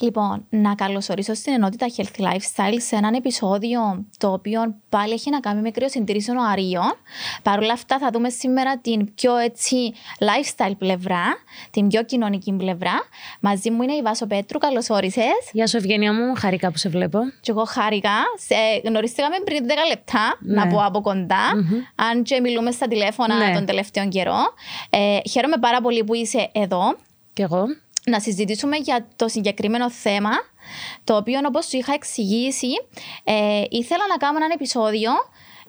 Λοιπόν, να καλωσορίσω στην ενότητα Healthy Lifestyle σε έναν επεισόδιο το οποίο πάλι έχει να κάνει με κρυοσυντήρηση αρίων. Παρ' όλα αυτά θα δούμε σήμερα την πιο έτσι lifestyle πλευρά, την πιο κοινωνική πλευρά. Μαζί μου είναι η Βάσο Πέτρου, καλώς όρισες. Γεια σου Ευγένεια μου, χαρικά που σε βλέπω. Και εγώ χάρηκα. Σε, γνωριστήκαμε πριν 10 λεπτά, ναι. να πω από κοντά, mm-hmm. αν και μιλούμε στα τηλέφωνα ναι. τον τελευταίο καιρό. Ε, χαίρομαι πάρα πολύ που είσαι εδώ. Και εγώ να συζητήσουμε για το συγκεκριμένο θέμα, το οποίο όπως σου είχα εξηγήσει, ε, ήθελα να κάνω ένα επεισόδιο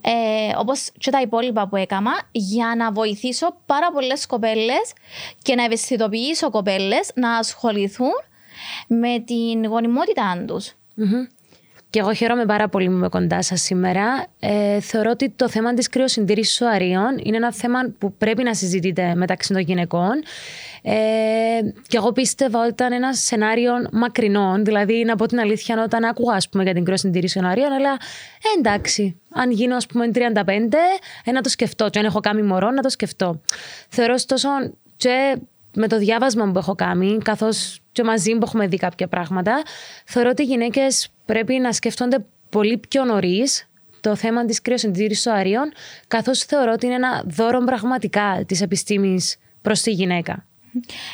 ε, όπως και τα υπόλοιπα που έκανα, για να βοηθήσω πάρα πολλές κοπέλες και να ευαισθητοποιήσω κοπέλες να ασχοληθούν με την γονιμότητά τους. Και εγώ χαίρομαι πάρα πολύ που είμαι κοντά σας σήμερα. Ε, θεωρώ ότι το θέμα της κρυοσυντήρησης σωαρίων είναι ένα θέμα που πρέπει να συζητείτε μεταξύ των γυναικών. Ε, και εγώ πίστευα ότι ήταν ένα σενάριο μακρινό. Δηλαδή, να πω την αλήθεια, όταν άκουγα ας πούμε, για την κρυοσυντήρηση σωαρίων, αλλά ε, εντάξει, αν γίνω ας πούμε 35, ε, να το σκεφτώ. Και αν έχω κάνει μωρό, να το σκεφτώ. Θεωρώ ωστόσο και με το διάβασμα που έχω κάνει, καθώς και μαζί που έχουμε δει κάποια πράγματα, θεωρώ ότι οι γυναίκες πρέπει να σκεφτόνται πολύ πιο νωρίς το θέμα της κρυοσυντήρησης των αρίων, καθώς θεωρώ ότι είναι ένα δώρο πραγματικά της επιστήμης προς τη γυναίκα.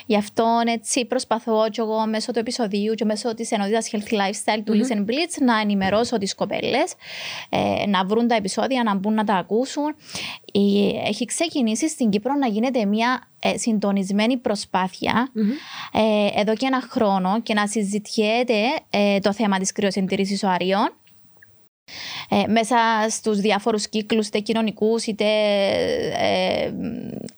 Γι' αυτό έτσι προσπαθώ και εγώ μέσω του επεισοδίου και μέσω της ενότητας Healthy Lifestyle του mm-hmm. Listen Blitz να ενημερώσω τις κοπέλες, ε, να βρουν τα επεισόδια, να μπουν να τα ακούσουν. Έχει ξεκινήσει στην Κύπρο να γίνεται μια ε, συντονισμένη ε, εδώ και ένα χρόνο και να συζητιέται ε, το θέμα της κρυοσυντήρησης οαρίων ε, μέσα στους διάφορους κύκλους είτε κοινωνικούς είτε ε,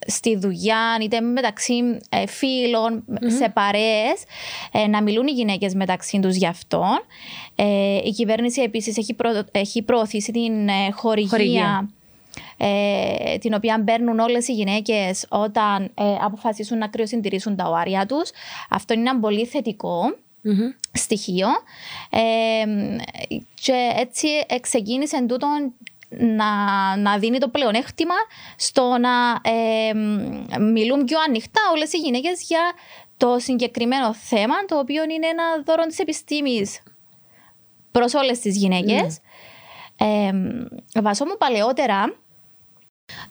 στη δουλειά είτε μεταξύ ε, φιλων σε παρέες ε, να μιλούν οι γυναίκες μεταξύ τους γι' αυτό. η κυβέρνηση επίσης έχει, έχει προωθήσει την χορηγία, την οποία παίρνουν όλες οι γυναίκες όταν αποφασίσουν να κρυοσυντηρήσουν τα οάρια τους. Αυτό είναι ένα πολύ θετικό στοιχείο. και έτσι ξεκίνησε τούτο να, να δίνει το πλεονέκτημα στο να μιλούν πιο ανοιχτά όλες οι γυναίκες για το συγκεκριμένο θέμα, το οποίο είναι ένα δώρο της επιστήμης προς όλες τις γυναίκες. Mm. μου παλαιότερα,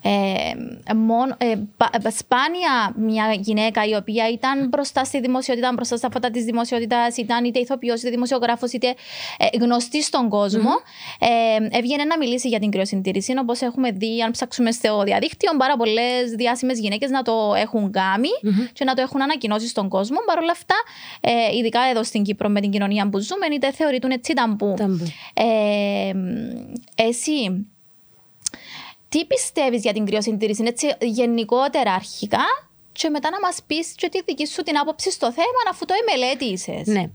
ε, μόνο, ε, ε, σπάνια μια γυναίκα η οποία ήταν μπροστά στη δημοσιότητα, μπροστά στα φώτα της δημοσιότητας, ήταν είτε ηθοποιός, είτε δημοσιογράφος, είτε ε, γνωστή στον κόσμο, mm-hmm. ε, έβγαινε να μιλήσει για την κρυοσυντήρηση. Όπως έχουμε δει, αν ψάξουμε στο διαδίκτυο, πάρα πολλές διάσημες γυναίκες να το έχουν κάνει mm-hmm. και να το έχουν ανακοινώσει στον κόσμο. Παρ' όλα αυτά, ε, ειδικά εδώ στην Κύπρο με την κοινωνία που ζούμε, είτε θεωρητούν έτσι ταμπού. Ε, εσύ τι πιστεύεις για την κρυοσυντήρηση, έτσι γενικότερα αρχικά, και μετά να μας πεις και τη δική σου την άποψη στο θέμα, αφού το μελέτησε. Ναι.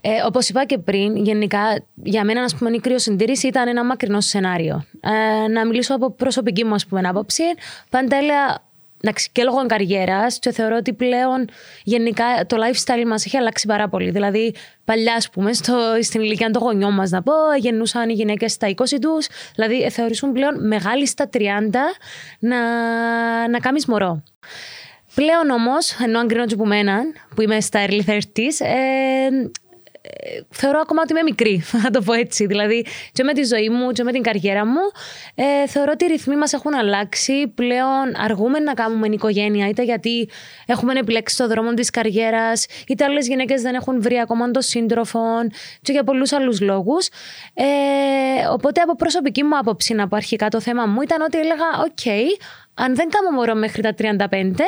Ε, Όπως είπα και πριν, γενικά για μένα ας πούμε, η κρυοσυντήρηση ήταν ένα μακρινό σενάριο. Ε, να μιλήσω από προσωπική μου ας πούμε, άποψη. Πάντα έλεγα εντάξει, και λόγω καριέρας, και θεωρώ ότι πλέον γενικά το lifestyle μας έχει αλλάξει πάρα πολύ. Δηλαδή, παλιά, ας πούμε, στο, στην ηλικία των γονιών μας, να πω, γεννούσαν οι γυναίκες στα 20 τους, δηλαδή θεωρήσουν πλέον μεγάλη στα 30 να, να κάνεις μωρό. Πλέον όμως, ενώ αν κρίνω που που είμαι στα early 30s, ε, θεωρώ ακόμα ότι είμαι μικρή, να το πω έτσι. Δηλαδή, και με τη ζωή μου, και με την καριέρα μου, ε, θεωρώ ότι οι ρυθμοί μας έχουν αλλάξει. Πλέον αργούμε να κάνουμε οικογένεια, είτε γιατί έχουμε επιλέξει το δρόμο της καριέρας, είτε άλλες γυναίκες δεν έχουν βρει ακόμα τον σύντροφο, και για πολλούς άλλους λόγους. Ε, οπότε, από προσωπική μου άποψη, να πω αρχικά το θέμα μου ήταν ότι έλεγα: OK, αν δεν κάνω μωρό μέχρι τα 35,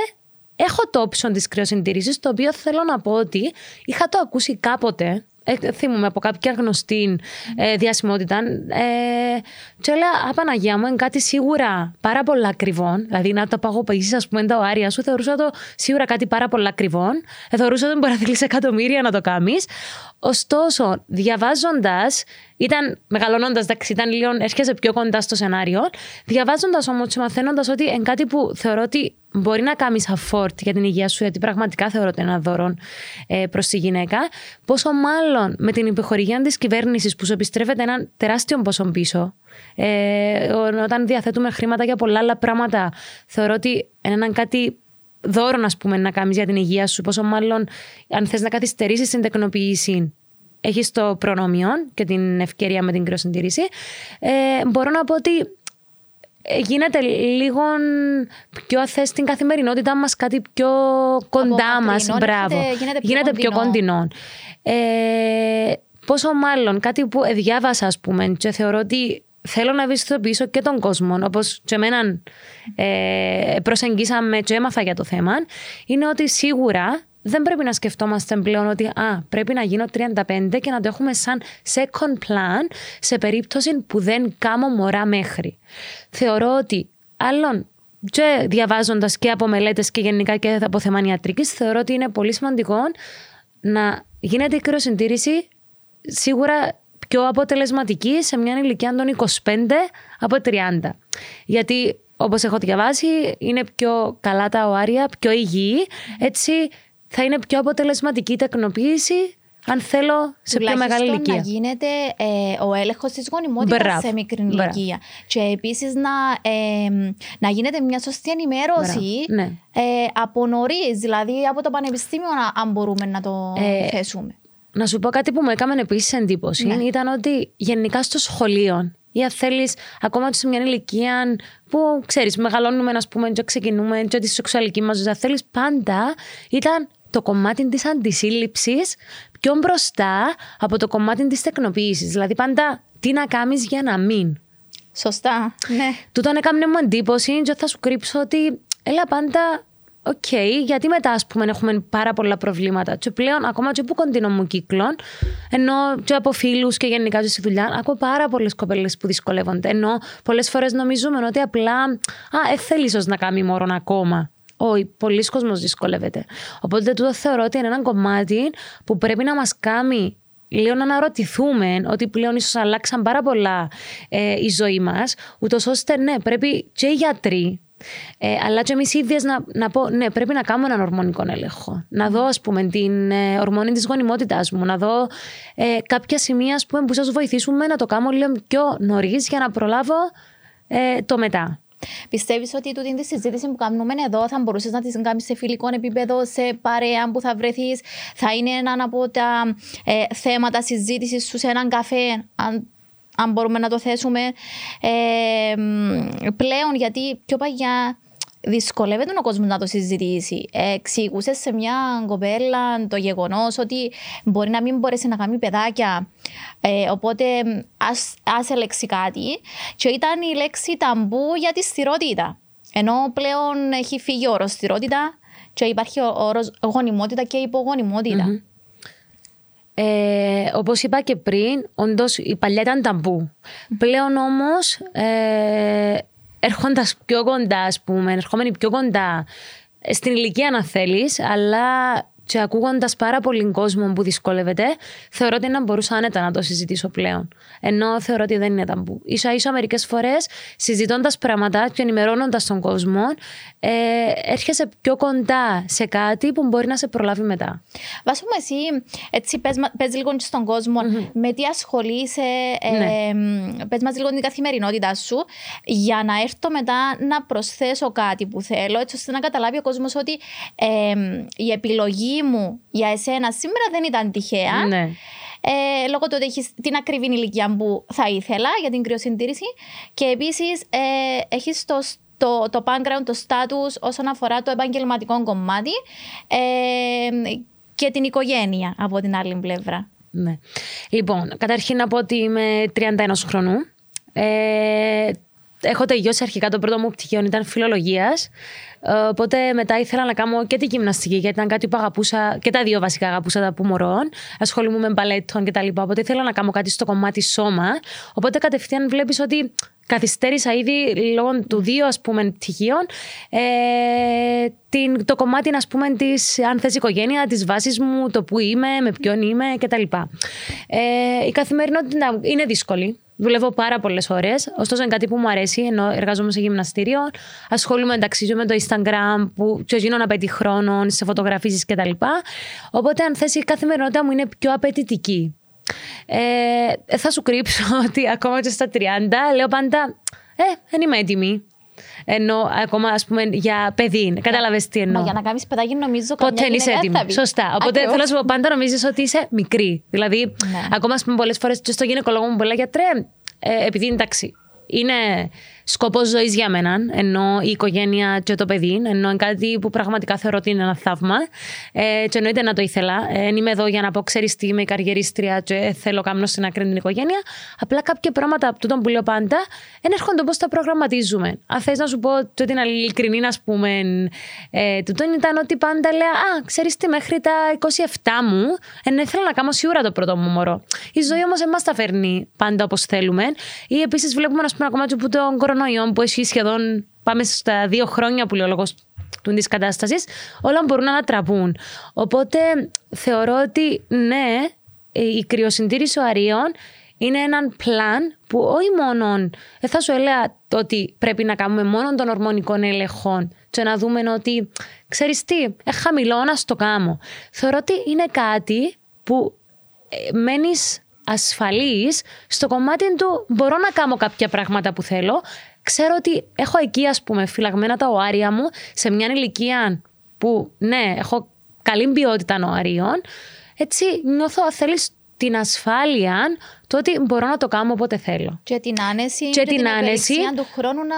έχω το option της κρυοσυντήρησης, το οποίο θέλω να πω ότι είχα το ακούσει κάποτε ε, θυμούμαι από κάποια γνωστή ε, διασημότητα. Ε, και έλεγα, Απαναγία μου, είναι κάτι σίγουρα πάρα πολύ ακριβό. Δηλαδή, να το παγωπαγήσει, ας πούμε, τα οάρια σου, θεωρούσα το σίγουρα κάτι πάρα πολύ ακριβό. Ε, θεωρούσα ότι μπορεί να θέλεις εκατομμύρια να το κάνεις. Ωστόσο, διαβάζοντας, ήταν μεγαλώνοντας, εντάξει, ήταν λίγο, έρχεσαι πιο κοντά στο σενάριο. Διαβάζοντας όμως και μαθαίνοντας ότι είναι κάτι που θεωρώ ότι μπορεί να κάνεις afford για την υγεία σου, γιατί πραγματικά θεωρώ ότι είναι ένα δώρο ε, προς τη γυναίκα. Πόσο μάλλον με την υπεχορηγία της κυβέρνησης που σου επιστρέφεται ένα τεράστιο ποσό πίσω. Ε, όταν διαθέτουμε χρήματα για πολλά άλλα πράγματα, θεωρώ ότι είναι κάτι δώρο, ας πούμε, να κάνεις για την υγεία σου, πόσο μάλλον αν θες να καθυστερήσεις την τεκνοποίηση, έχεις το προνόμιο και την ευκαιρία με την κρυοσυντήρηση. Ε, μπορώ να πω ότι ε, γίνεται λίγο πιο αθέ στην καθημερινότητά μας κάτι πιο κοντά μας. Μπράβο. Γίνεται, γίνεται πιο κοντινό. Ε, πόσο μάλλον κάτι που διάβασα ας πούμε και θεωρώ ότι θέλω να ευαισθητοποιήσω και τον κόσμο, όπως και εμένα ε, προσεγγίσαμε και έμαθα για το θέμα, είναι ότι σίγουρα δεν πρέπει να σκεφτόμαστε πλέον ότι α, πρέπει να γίνω 35 και να το έχουμε σαν second plan σε περίπτωση που δεν κάνω μωρά μέχρι. Θεωρώ ότι άλλον και διαβάζοντας και από μελέτες και γενικά και από θέμα ιατρική, θεωρώ ότι είναι πολύ σημαντικό να γίνεται η κρυοσυντήρηση σίγουρα πιο αποτελεσματική σε μια ηλικία των 25 από 30. Γιατί όπως έχω διαβάσει είναι πιο καλά τα οάρια, πιο υγιή, έτσι θα είναι πιο αποτελεσματική η τεκνοποίηση αν θέλω σε πιο μεγάλη ηλικία. να γίνεται ε, ο έλεγχος της γονιμότητας σε μικρή ηλικία. Και επίσης να, ε, να γίνεται μια σωστή ενημέρωση ναι. ε, από νωρίς, δηλαδή από το πανεπιστήμιο, αν μπορούμε να το ε, θέσουμε. Να σου πω κάτι που μου έκανε επίσης εντύπωση. Ναι. Ήταν ότι γενικά στο σχολείο ή αν θέλεις, ακόμα σε μια ηλικία που ξέρεις, μεγαλώνουμε, ας πούμε, και ξεκινούμε, και τη σεξουαλική μας ζωή, θέλεις πάντα ήταν το κομμάτι της αντισύλληψης πιο μπροστά από το κομμάτι της τεκνοποίησης. Δηλαδή, πάντα τι να κάνεις για να μην. Σωστά. Ναι. Τούτον έκανε μου εντύπωση, και θα σου κρύψω ότι έλα πάντα OK, okay, γιατί μετά ας πούμε έχουμε πάρα πολλά προβλήματα και πλέον ακόμα και που κοντινό μου κύκλο ενώ και από φίλους και γενικά και στη δουλειά ακούω πάρα πολλές κοπέλες που δυσκολεύονται ενώ πολλές φορές νομίζουμε ότι απλά α, ε, θέλεις να κάνει μωρό ακόμα όχι, πολλοί κόσμος δυσκολεύεται. Οπότε τούτο θεωρώ ότι είναι ένα κομμάτι που πρέπει να μας κάνει λίγο να αναρωτηθούμε ότι πλέον ίσως αλλάξαν πάρα πολλά ε, η ζωή μας, ούτως ώστε ναι, πρέπει και οι γιατροί ε, αλλά και εμείς ίδιες να, να πω, ναι, πρέπει να κάνουμε έναν ορμονικό έλεγχο. Να δω, ας πούμε, την ε, ορμόνη της γονιμότητάς μου, να δω ε, κάποια σημεία ας πούμε, που σας βοηθήσουμε να το κάνω λίγο πιο νωρίς για να προλάβω ε, το μετά. Πιστεύεις ότι τούτη τη συζήτηση που κάνουμε εδώ θα μπορούσες να τη κάνεις σε φιλικό επίπεδο, σε παρέα που θα βρεθείς, θα είναι ένα από τα ε, θέματα συζήτησης σου σε έναν καφέ, αν αν μπορούμε να το θέσουμε. Ε, πλέον, γιατί πιο παγιά δυσκολεύεται ο κόσμο να το συζητήσει. Εξηγούσες σε μια κοπέλα το γεγονός ότι μπορεί να μην μπορέσει να κάνει παιδάκια. Ε, οπότε ας έλεξει κάτι. Και ήταν η λέξη ταμπού για τη στηρότητα. Ενώ πλέον έχει φύγει ο όρος στηρότητα και υπάρχει ο όρος γονιμότητα και υπογονιμότητα. Ε, Όπως είπα και πριν, όντως η παλιά ήταν ταμπού. Πλέον όμως, ε, έρχοντας πιο κοντά, ας πούμε, ερχόμενοι πιο κοντά στην ηλικία να θέλεις, αλλά και ακούγοντας πάρα πολύ κόσμο που δυσκολεύεται, θεωρώ ότι να μπορούσα άνετα να το συζητήσω πλέον. Ενώ θεωρώ ότι δεν είναι ταμπού. σα ίσα μερικές φορές, συζητώντας πράγματα και ενημερώνοντας τον κόσμο, ε, έρχεσαι πιο κοντά σε κάτι που μπορεί να σε προλάβει μετά. Βάσο μου, εσύ έτσι πες, λίγο στον κόσμο με τι ασχολείσαι, ε, ναι. πες μας λίγο την καθημερινότητά σου για να έρθω μετά να προσθέσω κάτι που θέλω έτσι ώστε να καταλάβει ο κόσμος ότι ε, η επιλογή μου για εσένα σήμερα δεν ήταν τυχαία. Ναι. Ε, λόγω του ότι έχεις την ακριβή ηλικία που θα ήθελα για την κρυοσυντήρηση και επίσης ε, έχεις το το, το background, το status όσον αφορά το επαγγελματικό κομμάτι ε, και την οικογένεια από την άλλη πλευρά. Ναι. Λοιπόν, καταρχήν να πω ότι είμαι 31 χρονού. Ε, έχω τελειώσει αρχικά το πρώτο μου πτυχίο, ήταν φιλολογίας. Ε, οπότε μετά ήθελα να κάνω και τη γυμναστική, γιατί ήταν κάτι που αγαπούσα, και τα δύο βασικά αγαπούσα τα που μωρών. Ασχολούμαι με μπαλέτων κτλ. Οπότε ήθελα να κάνω κάτι στο κομμάτι σώμα. Οπότε κατευθείαν βλέπεις ότι καθυστέρησα ήδη λόγω του δύο ας πούμε πτυχίων ε, την, το κομμάτι ας πούμε της αν θες οικογένεια, της βάσης μου, το που είμαι, με ποιον είμαι κτλ. Ε, η καθημερινότητα είναι δύσκολη. Δουλεύω πάρα πολλές ώρες. Ωστόσο, είναι κάτι που μου αρέσει, ενώ εργάζομαι σε γυμναστήριο. Ασχολούμαι εντάξει με το Instagram, που και γίνω απαιτεί χρόνο σε φωτογραφίσεις κτλ. Οπότε, αν θέσει η καθημερινότητα μου είναι πιο απαιτητική. Ε, θα σου κρύψω ότι ακόμα και στα 30 λέω πάντα Ε, δεν είμαι έτοιμη. Ενώ ακόμα ας πούμε για παιδί. Κατάλαβες τι εννοώ. Μα για να κάνεις παιδάκι, νομίζω Ποτέ καμιά είσαι γυναίκα έτοιμη. θα πει. Σωστά. Οπότε Ακριβώς. θέλω να σου πω, πάντα νομίζεις ότι είσαι μικρή. Δηλαδή, Ναι. ακόμα ας πούμε πολλές φορές και στο γυναικολόγο μου πολλά γιατρέ, ε, επειδή εντάξει, είναι σκοπός ζωής για μένα, ενώ η οικογένεια και το παιδί, ενώ είναι κάτι που πραγματικά θεωρώ ότι είναι ένα θαύμα. Ε, και εννοείται να το ήθελα. Ε, εν είμαι εδώ για να πω, ξέρεις τι, είμαι η καριερίστρια και θέλω κάνω στην άκρη την οικογένεια. Απλά κάποια πράγματα από τούτο που λέω πάντα δεν έρχονται πώ τα προγραμματίζουμε. Αν θες να σου πω το την ειλικρινή, α πούμε, ε, τούτο ήταν ότι πάντα λέω Α, ξέρεις τι, μέχρι τα 27 μου, ε, θέλω να κάνω σίγουρα το πρώτο μου μωρό. Η ζωή όμως δεν μα τα φέρνει πάντα όπως θέλουμε. Ή επίσης βλέπουμε, ας πούμε, ακόμα και που τον κορονοϊό που έχει σχεδόν πάμε στα δύο χρόνια που λέει ο λόγος της κατάστασης, όλα μπορούν να ανατραπούν. Οπότε θεωρώ ότι ναι, η κρυοσυντήρηση οαρίων είναι έναν πλάν που όχι μόνο δεν θα σου έλεγα το ότι πρέπει να κάνουμε μόνο των ορμονικών ελεγχών και να δούμε ότι ξέρεις τι, ε, χαμηλό να στο κάνω. Θεωρώ ότι είναι κάτι που ε, μένεις ασφαλής στο κομμάτι του μπορώ να κάνω κάποια πράγματα που θέλω. Ξέρω ότι έχω εκεί ας πούμε φυλαγμένα τα οάρια μου σε μια ηλικία που ναι, έχω καλή ποιότητα οαρίων. Έτσι νιώθω αν θέλεις την ασφάλεια το ότι μπορώ να το κάνω όποτε θέλω. Και την άνεση Και την την άνεση. ευελιξία του χρόνου να,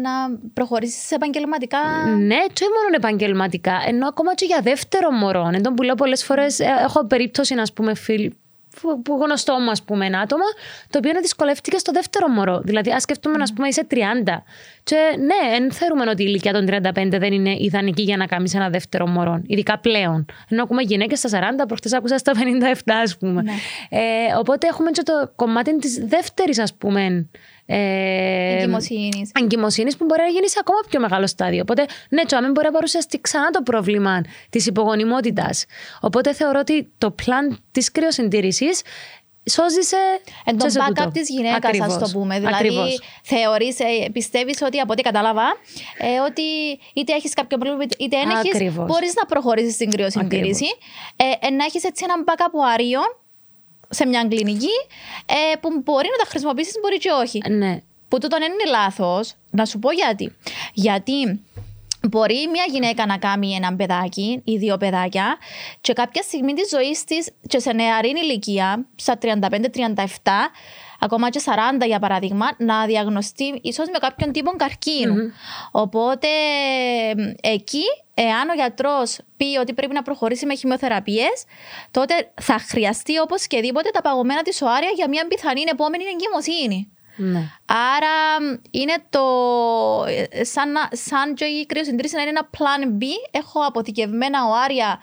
να προχωρήσεις επαγγελματικά. Ναι, και όχι μόνο επαγγελματικά, ενώ ακόμα και για δεύτερο μωρό. Εν τω που λέω πολλές φορές, έχω περίπτωση, να πούμε, φίλ, που- που γνωστό μου, ας πούμε, ένα άτομο, το οποίο δυσκολεύτηκε στο δεύτερο μωρό. Δηλαδή, ας σκεφτούμε, να πούμε, είσαι 30. Και ναι, δεν θεωρούμε ότι η ηλικία των 35 δεν είναι ιδανική για να κάνεις ένα δεύτερο μωρό, ειδικά πλέον. Ενώ ακούμε γυναίκες στα 40, προχτές άκουσα στα 57, ας πούμε. Ναι. Ε, οπότε έχουμε και το κομμάτι της δεύτερης, ας πούμε. Ε, Εγκυμοσύνης. εγκυμοσύνης που μπορεί να γίνει σε ακόμα πιο μεγάλο στάδιο. Οπότε, ναι, τσάμε μπορεί να παρουσιαστεί ξανά το πρόβλημα της υπογονιμότητας. Οπότε θεωρώ ότι το πλάν της κρυοσυντήρησης σώζει σε. Εν τον και σε backup τούτο. της γυναίκας, ας Ακριβώς. το πούμε. Δηλαδή, Ακριβώς. θεωρείς, πιστεύεις ότι από ό,τι κατάλαβα, ε, ότι είτε έχεις κάποιο πρόβλημα είτε δεν έχεις, Ακριβώς. μπορείς να προχωρήσεις στην κρυοσυντήρηση. Ε, ε, να έχεις έτσι έναν backup αρίων σε μια κλινική ε, που μπορεί να τα χρησιμοποιήσεις, μπορεί και όχι. Ναι. Που τούτο δεν είναι λάθος. Να σου πω γιατί. Γιατί μπορεί μια γυναίκα να κάνει ένα παιδάκι ή δύο παιδάκια και κάποια στιγμή της ζωής της και σε νεαρή ηλικία, στα 35-37, ακόμα και 40 για παράδειγμα, να διαγνωστεί ίσως με κάποιον τύπο καρκίνου. Οπότε εκεί, εάν ο γιατρός πει ότι πρέπει να προχωρήσει με χημειοθεραπείες, τότε θα χρειαστεί οπωσδήποτε τα παγωμένα της οάρια για μια πιθανή επόμενη εγκυμοσύνη. ναι. Άρα είναι το. ε, Σαν, να- σαν και η κρυοσυντήρηση να είναι ένα plan B. Έχω αποθηκευμένα οάρια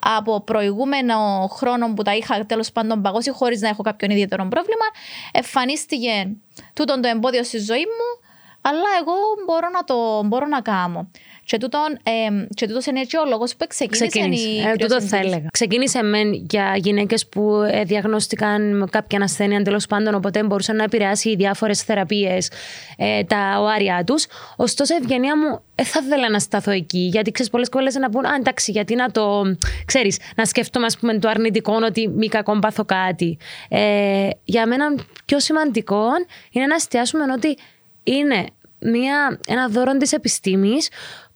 από προηγούμενο χρόνο που τα είχα τέλος πάντων παγώσει χωρίς να έχω κάποιον ιδιαίτερο πρόβλημα. Εμφανίστηκε τούτο το εμπόδιο στη ζωή μου, αλλά εγώ μπορώ να το μπορώ να κάνω. Και τούτον, ε, και τούτος είναι και ο λόγος που ξεκίνησε Ξεκίνησε. η Ε, τούτος θα κρυοσυντήρηση. έλεγα. Ξεκίνησε μεν για γυναίκες που ε, διαγνώστηκαν με κάποια ασθένεια τέλος πάντων, οπότε μπορούσαν να επηρεάσει διάφορες θεραπείες ε, τα οάρια τους. Ωστόσο, ευγενία μου, ε, θα ήθελα να σταθώ εκεί. Γιατί ξέρεις, πολλές κολλέ να πούν, Α, εντάξει, γιατί να το. ξέρεις, να σκέφτομαι, ας πούμε, το αρνητικό ότι μη κακόν πάθω κάτι. Ε, για μένα, πιο σημαντικό είναι να εστιάσουμε ότι είναι μια, ένα δώρο της επιστήμης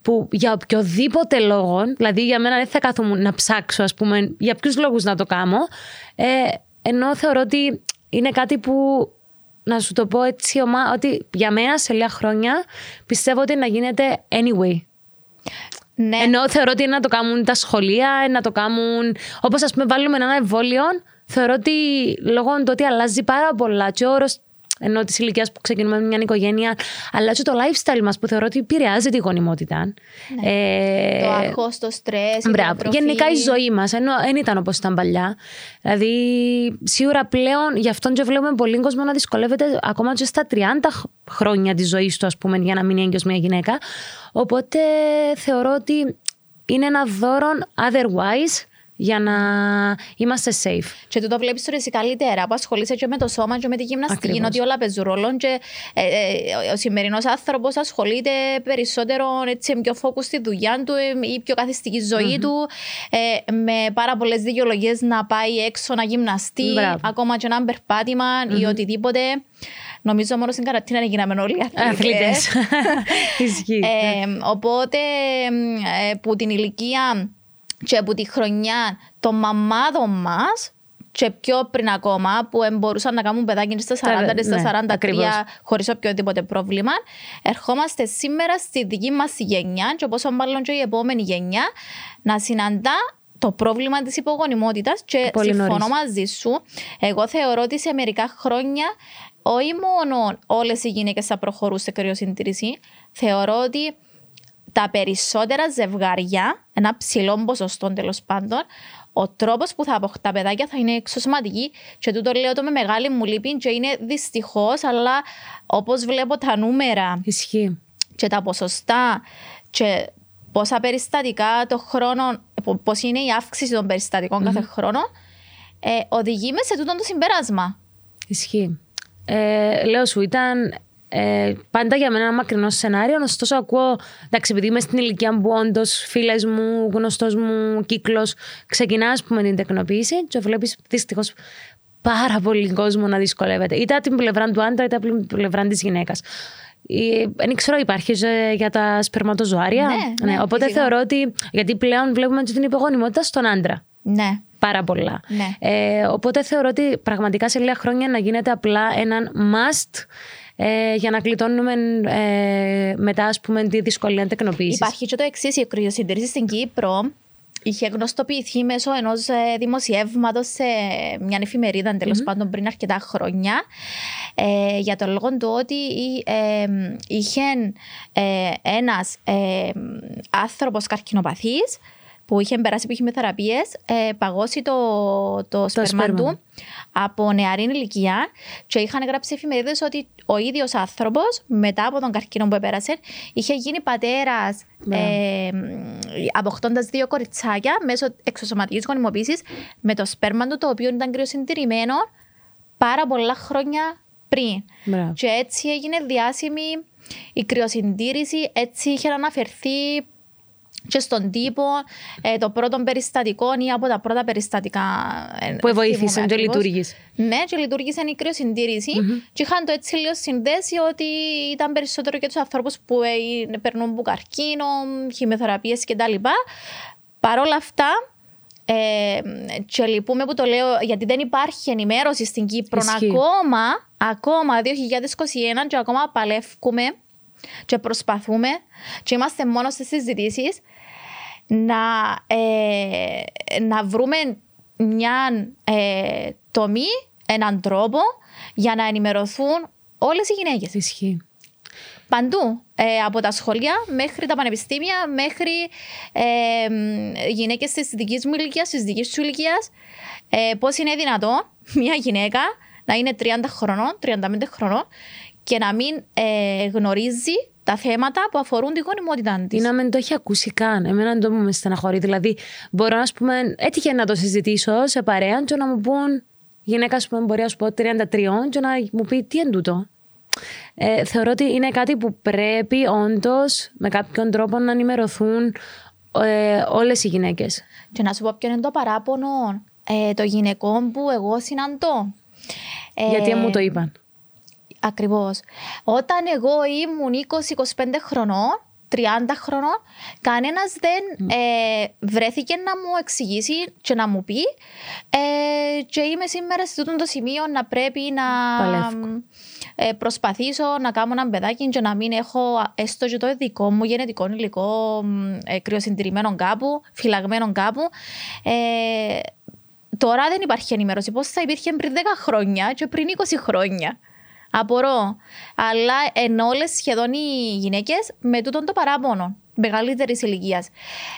που για οποιοδήποτε λόγο, δηλαδή για μένα δεν θα κάθομαι να ψάξω ας πούμε για ποιους λόγους να το κάνω, ε, ενώ θεωρώ ότι είναι κάτι που να σου το πω έτσι ομά, ότι για μένα σε λίγα χρόνια πιστεύω ότι να γίνεται anyway. Ναι. Ενώ θεωρώ ότι είναι να το κάνουν τα σχολεία, να το κάνουν. Όπως ας πούμε, βάλουμε ένα εμβόλιο, θεωρώ ότι λόγω του ότι αλλάζει πάρα πολλά και ο όρος ενώ της ηλικίας που ξεκινούμε με μια οικογένεια, αλλά και το lifestyle μας που θεωρώ ότι επηρεάζει τη γονιμότητα. Ε, Το άγχος, το στρες, η Μπράβο. διατροφή. Γενικά η ζωή μας, ενώ δεν ήταν όπως ήταν παλιά. Δηλαδή, σίγουρα πλέον γι' αυτόν και βλέπουμε πολύ κόσμο να δυσκολεύεται ακόμα και στα 30 χ- χρόνια της ζωής του, ας πούμε, για να μείνει έγκυος μια γυναίκα. Οπότε θεωρώ ότι είναι ένα δώρο otherwise για να είμαστε safe. Και τούτο βλέπεις τώρα εσύ καλύτερα που ασχολείσαι και με το σώμα και με τη γυμναστική. Ακριβώς. Ότι όλα παίζουν ρόλο. Και ε, ε, ο σημερινός άνθρωπος ασχολείται περισσότερο έτσι, πιο focus στη δουλειά του ε, ή πιο καθιστική ζωή του. Ε, με πάρα πολλές δικαιολογίες να πάει έξω να γυμναστεί, Μπράβο. ακόμα και ένα περπάτημα ή οτιδήποτε. Νομίζω μόνο στην καρατίνα γίναμε όλοι αθλητές. Αθλητές. Ισχύει. Ε, οπότε ε, που την ηλικία και από τη χρονιά των μαμάδων μας και πιο πριν ακόμα που μπορούσαν να κάνουν παιδάκι στα 40, ναι, στα 43 ακριβώς. χωρίς οποιοδήποτε πρόβλημα. Ερχόμαστε σήμερα στη δική μας γενιά και όπως μάλλον και η επόμενη γενιά να συναντά το πρόβλημα της υπογονιμότητας και Πολύ συμφωνώ νωρίς. μαζί σου. Εγώ θεωρώ ότι σε μερικά χρόνια όχι μόνο όλες οι γυναίκες θα προχωρούν σε κρυοσυντήρηση, θεωρώ ότι τα περισσότερα ζευγάρια, ένα ψηλό ποσοστό τέλος πάντων, ο τρόπος που θα αποκτά παιδάκια θα είναι εξωσωματική. Και τούτο λέω το με μεγάλη μου λύπη και είναι δυστυχώς, αλλά όπως βλέπω τα νούμερα Ισχύει. και τα ποσοστά και πόσα περιστατικά το χρόνο, πώς είναι η αύξηση των περιστατικων κάθε χρόνο, ε, οδηγεί μες σε τούτο το συμπέρασμα. Ισχύει. Ε, λέω σου, ήταν ε, πάντα για μένα ένα μακρινό σενάριο. Ωστόσο, ακούω, εντάξει, επειδή είμαι στην ηλικία που όντως φίλες μου, γνωστός μου κύκλος, ξεκινά ας πούμε, την τεκνοποίηση και βλέπεις δυστυχώς πάρα πολύ κόσμο να δυσκολεύεται. Είτε από την πλευρά του άντρα, είτε από την πλευρά της γυναίκας. Δεν ξέρω, υπάρχει ε, για τα σπερματοζωάρια; Ναι, ναι, οπότε φυσικά. θεωρώ ότι. Γιατί πλέον βλέπουμε την υπογονιμότητα στον άντρα Ναι. πάρα πολλά. Ναι. Ε, οπότε θεωρώ ότι πραγματικά σε λίγα χρόνια να γίνεται απλά έναν must ε, για να γλιτώνουμε ε, μετά ας πούμε τη δυσκολία τεκνοποίησης. Υπάρχει και το εξής: η κρυοσυντήρηση στην Κύπρο είχε γνωστοποιηθεί μέσω ενός δημοσιεύματος σε μια εφημερίδα τέλος πάντων πριν αρκετά χρόνια. Ε, για τον λόγο του ότι ε, είχε ε, ένας ε, άνθρωπος καρκινοπαθής που είχε περάσει από χημειοθεραπείε, ε, παγώσει το, το, σπέρμα σπέρμα. του από νεαρή ηλικία και είχαν γράψει εφημερίδες ότι ο ίδιος άνθρωπος μετά από τον καρκίνο που επέρασε είχε γίνει πατέρας ε, αποκτώντας δύο κοριτσάκια μέσω εξωσωματικής γονιμοποίησης με το σπέρμα του το οποίο ήταν κρυοσυντηρημένο πάρα πολλά χρόνια πριν. Μπράβο. Και έτσι έγινε διάσημη η κρυοσυντήρηση, έτσι είχε αναφερθεί και στον τύπο ε, το πρώτο περιστατικό ή από τα πρώτα περιστατικά. ε, Που βοήθησαν θυμούμαι και ακριβώς. λειτουργήσε. Ναι, και λειτουργήσε η κρυοσυντήρηση. Και είχαν το έτσι λίγο συνδέσει ότι ήταν περισσότερο για τους ανθρώπους που ε, περνούν από καρκίνο, χημειοθεραπείε κτλ. Παρ' όλα αυτά, ε, και λυπούμε που το λέω γιατί δεν υπάρχει ενημέρωση στην Κύπρο Ισχύει. ακόμα, ακόμα 2021 και ακόμα παλεύουμε και προσπαθούμε και είμαστε μόνο στις συζητήσεις να, ε, να βρούμε μια ε, τομή, έναν τρόπο για να ενημερωθούν όλες οι γυναίκες. Ισχύει. Παντού. Ε, από τα σχολεία μέχρι τα πανεπιστήμια, μέχρι ε, γυναίκες της δικής μου ηλικίας, της δικής σου ηλικίας. Ε, πώς είναι δυνατό μια γυναίκα να είναι 30 χρονών, 35 χρονών και να μην ε, γνωρίζει τα θέματα που αφορούν τη γονιμότητά Ή της. να μην το έχει ακούσει καν. Εμένα το μου με στεναχωρεί. Δηλαδή, μπορώ να πούμε, έτυχε να το συζητήσω σε παρέα και να μου πούν γυναίκα, ας πούμε, μπορεί να σου πω 33 και να μου πει τι είναι τούτο. Ε, θεωρώ ότι είναι κάτι που πρέπει όντως με κάποιον τρόπο να ενημερωθούν ε, όλες οι γυναίκες. Και να σου πω ποιο είναι το παράπονο ε, των γυναικών που εγώ συναντώ. Ε, Γιατί μου το είπαν. Ακριβώς. Όταν εγώ ήμουν 20-25 χρονών, 30 χρονών, κανένας δεν ε, βρέθηκε να μου εξηγήσει και να μου πει ε, και είμαι σήμερα σε τούτο το σημείο να πρέπει να Παλεύω. ε, προσπαθήσω να κάνω ένα παιδάκι και να μην έχω έστω και το δικό μου γενετικό υλικό μ, ε, κρυοσυντηρημένο κάπου, φυλαγμένο κάπου. Ε, τώρα δεν υπάρχει ενημέρωση. Πώς θα υπήρχε πριν 10 χρόνια και πριν 20 χρόνια. Απορώ. Αλλά εν όλες σχεδόν οι γυναίκες με τούτον το παράπονο μεγαλύτερης ηλικίας.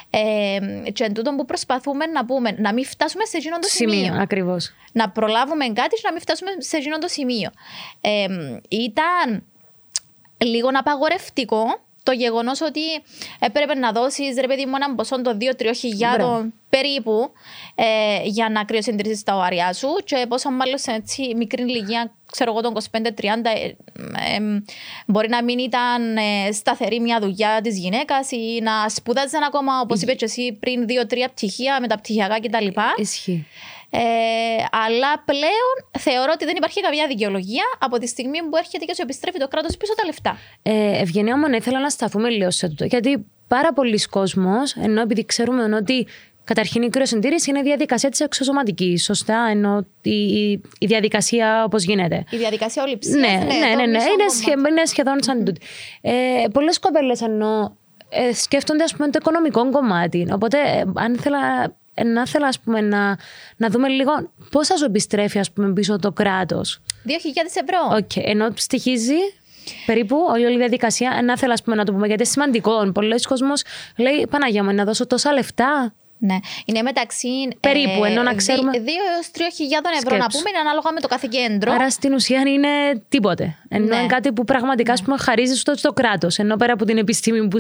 Ε, και εν τούτον που προσπαθούμε να πούμε, να μην φτάσουμε σε εκείνο το σημείο. Σημείο, ακριβώς. Να προλάβουμε κάτι και να μην φτάσουμε σε εκείνο το σημείο. Ε, ήταν λίγο απαγορευτικό το γεγονός ότι έπρεπε να δώσεις ρε παιδί μου έναν ποσό των 2-3 χιλιάδων περίπου ε, για να κρυοσυντηρήσεις τα οάρια σου και πόσο μάλλον σε έτσι μικρή ηλικία, ξέρω εγώ, των 25-30, ε, ε, μπορεί να μην ήταν ε, σταθερή μια δουλειά της γυναίκας ή να σπουδάζαν ακόμα, όπως είπες και εσύ, πριν 2-3 πτυχία με τα πτυχιακά κτλ. Ισχύει. Ε, αλλά πλέον θεωρώ ότι δεν υπάρχει καμία δικαιολογία από τη στιγμή που έρχεται και σου επιστρέφει το κράτος πίσω τα λεφτά. Ε, Ευγενία μου, ήθελα να σταθούμε λίγο σε αυτό. Γιατί πάρα πολλοί κόσμος, ενώ επειδή ξέρουμε ότι Καταρχήν, η κρυοσυντήρηση είναι η διαδικασία της εξωσωματικής. Σωστά, ενώ η, η διαδικασία όπως γίνεται. Η διαδικασία ολυψία. Ναι, ναι, ναι, ναι, ναι. Είναι, σχε, είναι σχεδόν σαν mm. τούτη. Ε, Πολλές κοπέλες ενώ ε, σκέφτονται ας πούμε, το οικονομικό κομμάτι. Οπότε, ε, αν ήθελα ε, να ήθελα ας πούμε, να, να δούμε λίγο πώς θα σου επιστρέφει ας πούμε, πίσω το κράτος. 2.000 ευρώ. Okay. Ενώ στοιχίζει περίπου όλη, η διαδικασία. Να ήθελα να το πούμε γιατί είναι σημαντικό. Πολλοί κόσμοι λέει Παναγία μου, να δώσω τόσα λεφτά. Ναι. Είναι μεταξύ. Περίπου, ε, ενώ να ξέρουμε. 2 έως 3 χιλιάδων ευρώ να πούμε, είναι ανάλογα με το κάθε κέντρο. Άρα στην ουσία είναι τίποτε. Ενώ ναι. είναι κάτι που πραγματικά ναι. χαρίζεις στο, στο κράτος. Ενώ πέρα από την επιστήμη που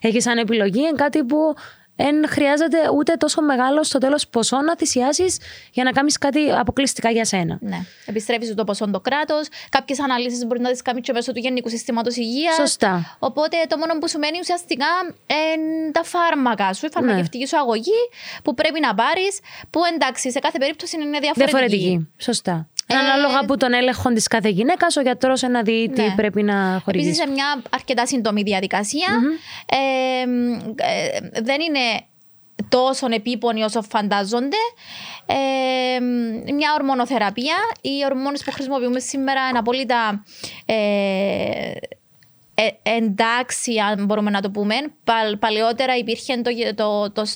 έχεις σαν επιλογή, είναι κάτι που δεν χρειάζεται ούτε τόσο μεγάλο στο τέλος ποσό να θυσιάσεις για να κάνεις κάτι αποκλειστικά για σένα. Ναι. Επιστρέφεις το ποσό το κράτος. Κάποιες αναλύσεις μπορεί να τις κάνει και μέσω του Γενικού Συστήματος Υγείας. Σωστά. Οπότε το μόνο που σου μένει ουσιαστικά είναι τα φάρμακα σου, η φαρμακευτική ναι. σου αγωγή που πρέπει να πάρεις. Που εντάξει, σε κάθε περίπτωση είναι διαφορετική. Διαφορετική. Σωστά. Ε, Ανάλογα από τον έλεγχο της κάθε γυναίκας, ο γιατρός να δει τι ναι. πρέπει να χορηγήσει. Επίσης, σε μια αρκετά σύντομη Ε, ε, δεν είναι τόσο επίπονοι όσο φαντάζονται. Ε, μια ορμονοθεραπεία. Οι ορμόνες που χρησιμοποιούμε σήμερα είναι απόλυτα ε, ε, εντάξει, αν μπορούμε να το πούμε. παλαιότερα υπήρχε το, το, το,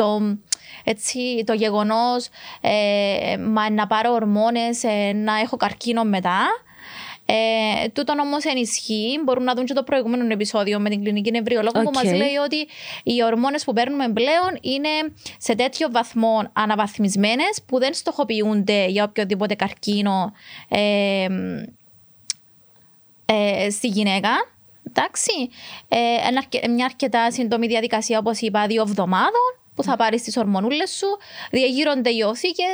το έτσι, το γεγονός ε, να πάρω ορμόνες, ε, να έχω καρκίνο μετά. Ε, τούτον όμως ενισχύει. Μπορούν να δουν και το προηγούμενο επεισόδιο με την κλινική νευριολόγο okay. που μας λέει ότι οι ορμόνες που παίρνουμε πλέον είναι σε τέτοιο βαθμό αναβαθμισμένες που δεν στοχοποιούνται για οποιοδήποτε καρκίνο ε, ε, στη γυναίκα. Εντάξει. Ε, μια αρκετά σύντομη διαδικασία, όπως είπα, δύο εβδομάδων που θα πάρεις τις ορμονούλες σου, διαγείρονται οι οθήκε,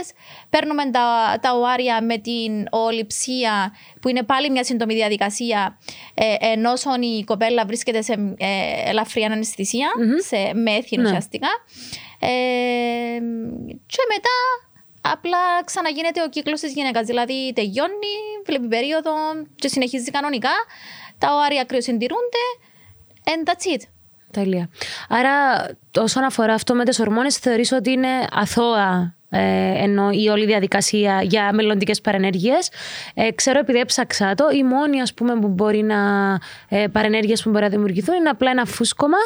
παίρνουμε τα, τα οάρια με την ολυψία, που είναι πάλι μια σύντομη διαδικασία, ε, ενώ η κοπέλα βρίσκεται σε ε, ελαφριά αναισθησία, mm-hmm. σε μέθη ναι. ουσιαστικά. Ε, και μετά απλά ξαναγίνεται ο κύκλος της γυναίκας. Δηλαδή τελειώνει, βλέπει περίοδο και συνεχίζει κανονικά. Τα οάρια κρυοσυντηρούνται and that's it. Τέλεια. Άρα, όσον αφορά αυτό με τις ορμόνες, θεωρείς ότι είναι αθώα ε, ενώ η όλη διαδικασία για μελλοντικές παρενέργειες. Ε, ξέρω επειδή έψαξα το, η μόνη ας πούμε, που μπορεί να ε, παρενέργειες που μπορεί να δημιουργηθούν είναι απλά ένα φούσκωμα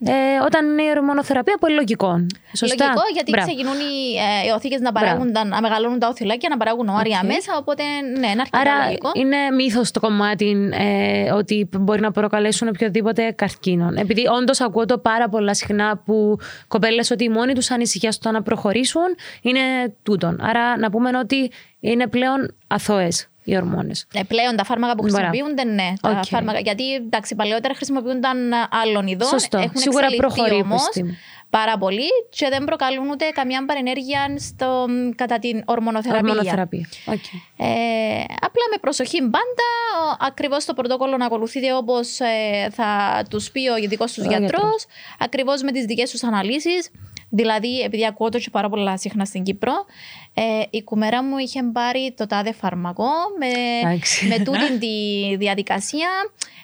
ε, όταν είναι η ορμονοθεραπεία, πολύ λογικό. Σωστά. Λογικό, γιατί Μπράβο. ξεκινούν οι, ε, οι οθήκες να, παράγουν, να μεγαλώνουν τα οθυλάκια, να παράγουν όρια okay. μέσα. Οπότε, ναι, είναι αρκετά Άρα, λογικό. είναι μύθος το κομμάτι ε, ότι μπορεί να προκαλέσουν οποιοδήποτε καρκίνο. Επειδή όντως ακούω το πάρα πολλά συχνά που κοπέλες ότι η μόνη τους ανησυχία στο να προχωρήσουν είναι τούτον. Άρα, να πούμε ότι είναι πλέον αθώες οι ορμόνες. Ε, πλέον τα φάρμακα που χρησιμοποιούνται, ναι. Τα φάρμακα, γιατί εντάξει, παλαιότερα χρησιμοποιούνταν άλλων ειδών. Σωστό. Έχουν Σίγουρα προχωρεί όμως πάρα πολύ και δεν προκαλούν ούτε καμιά παρενέργεια στο, κατά την ορμονοθεραπεία. ορμονοθεραπεία. Okay. Ε, απλά με προσοχή πάντα, ακριβώς το πρωτόκολλο να ακολουθείτε όπως ε, θα τους πει ο ειδικός τους γιατρός, ακριβώς με τις δικές τους αναλύσεις. Δηλαδή, επειδή ακούω το και πάρα πολλά συχνά στην Κύπρο, ε, η κουμέρα μου είχε πάρει το τάδε φάρμακο με, με τούτη τη διαδικασία.